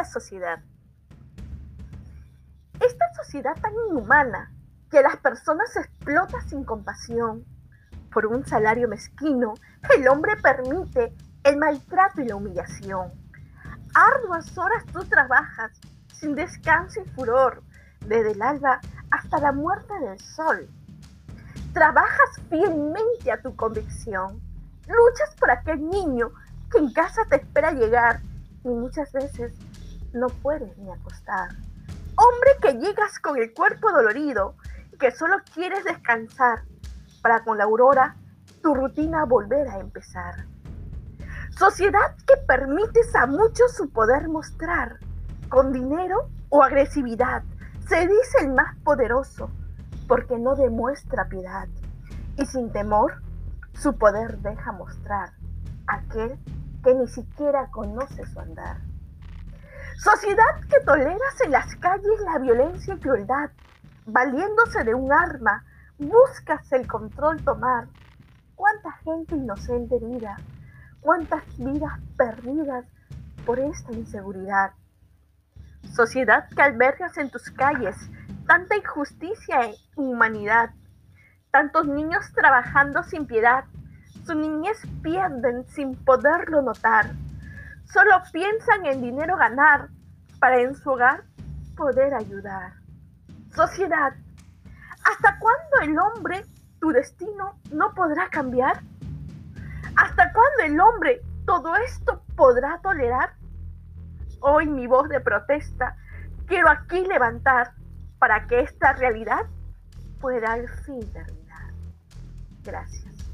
esta sociedad. Esta sociedad tan inhumana que las personas explota sin compasión. Por un salario mezquino, el hombre permite el maltrato y la humillación. Arduas horas tú trabajas, sin descanso y furor, desde el alba hasta la muerte del sol. Trabajas fielmente a tu convicción. Luchas por aquel niño que en casa te espera llegar y muchas veces no puedes ni acostar. Hombre que llegas con el cuerpo dolorido y que solo quieres descansar para con la aurora tu rutina volver a empezar. Sociedad que permites a muchos su poder mostrar con dinero o agresividad. Se dice el más poderoso porque no demuestra piedad y sin temor su poder deja mostrar aquel que ni siquiera conoce su andar. Sociedad que toleras en las calles la violencia y crueldad, valiéndose de un arma, buscas el control tomar. ¿Cuánta gente inocente herida? ¿Cuántas vidas perdidas por esta inseguridad? Sociedad que albergas en tus calles tanta injusticia e inhumanidad, tantos niños trabajando sin piedad, su niñez pierden sin poderlo notar. Solo piensan en dinero ganar para en su hogar poder ayudar. Sociedad, ¿hasta cuándo el hombre tu destino no podrá cambiar? ¿Hasta cuándo el hombre todo esto podrá tolerar? Hoy mi voz de protesta quiero aquí levantar para que esta realidad pueda al fin terminar. Gracias.